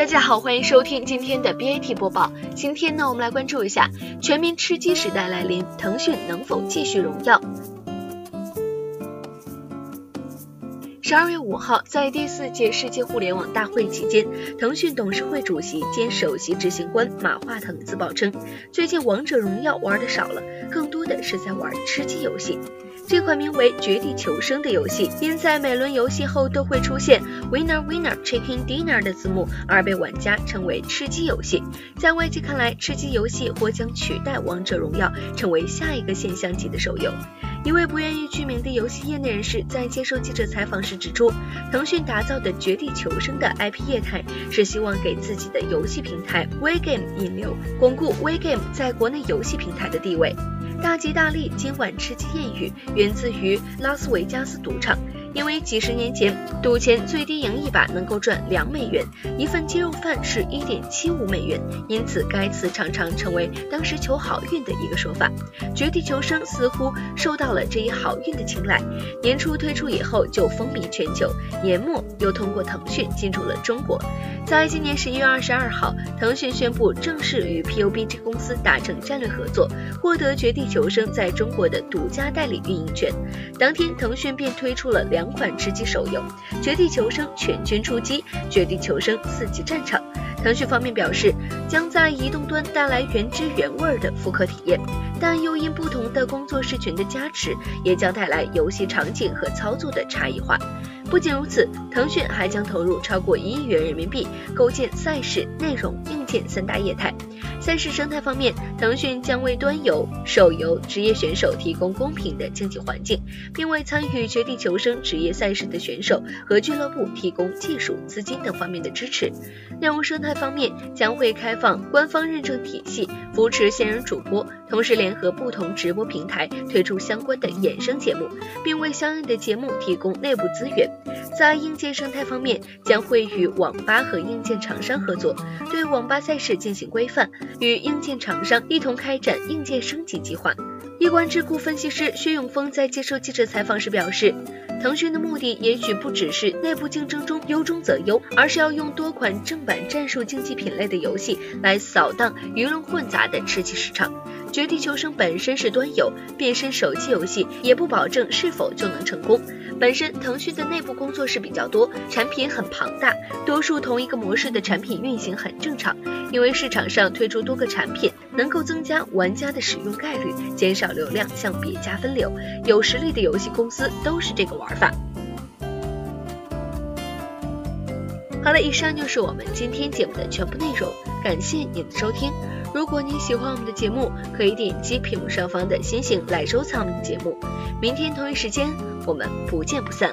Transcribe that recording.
大家好，欢迎收听今天的 BAT 播报。今天呢，我们来关注一下全民吃鸡时代来临，腾讯能否继续荣耀？十二月五号，在第四届世界互联网大会期间，腾讯董事会主席兼首席执行官马化腾自曝称，最近王者荣耀玩的少了，更多的是在玩吃鸡游戏。这款名为《绝地求生》的游戏，因在每轮游戏后都会出现 Winner Winner Chicken Dinner 的字幕，而被玩家称为吃鸡游戏。在外界看来，吃鸡游戏或将取代王者荣耀，成为下一个现象级的手游。一位不愿意具名的游戏业内人士在接受记者采访时指出，腾讯打造的《绝地求生》的 IP 业态是希望给自己的游戏平台 WeGame 引流，巩固 WeGame 在国内游戏平台的地位。大吉大利，今晚吃鸡谚语源自于拉斯维加斯赌场。因为几十年前赌钱最低赢一把能够赚两美元，一份鸡肉饭是一点七五美元，因此该词常常成为当时求好运的一个说法。绝地求生似乎受到了这一好运的青睐，年初推出以后就风靡全球，年末又通过腾讯进入了中国。在今年十一月二十二号，腾讯宣布正式与 PUBG 公司达成战略合作，获得绝地求生在中国的独家代理运营权。当天，腾讯便推出了两。两款吃鸡手游《绝地求生：全军出击》《绝地求生：四级战场》。腾讯方面表示，将在移动端带来原汁原味的复刻体验，但又因不同的工作室群的加持，也将带来游戏场景和操作的差异化。不仅如此，腾讯还将投入超过一亿元人民币，构建赛事、内容、硬件三大业态。赛事生态方面，腾讯将为端游、手游、职业选手提供公平的竞技环境，并为参与绝地求生职业赛事的选手和俱乐部提供技术、资金等方面的支持。内容生态方面，将会开放官方认证体系，扶持现人主播，同时联合不同直播平台推出相关的衍生节目，并为相应的节目提供内部资源。在硬件生态方面，将会与网吧和硬件厂商合作，对网吧赛事进行规范，与硬件厂商一同开展硬件升级计划。易观智库分析师薛永峰在接受记者采访时表示，腾讯的目的也许不只是内部竞争中优中则优，而是要用多款正版战术竞技品类的游戏来扫荡鱼龙混杂的吃鸡市场。绝地求生本身是端游，变身手机游戏也不保证是否就能成功。本身腾讯的内部工作室比较多，产品很庞大，多数同一个模式的产品运行很正常。因为市场上推出多个产品，能够增加玩家的使用概率，减少流量向别家分流。有实力的游戏公司都是这个玩法。好了，以上就是我们今天节目的全部内容，感谢您的收听。如果您喜欢我们的节目，可以点击屏幕上方的星星来收藏我们的节目。明天同一时间。我们不见不散。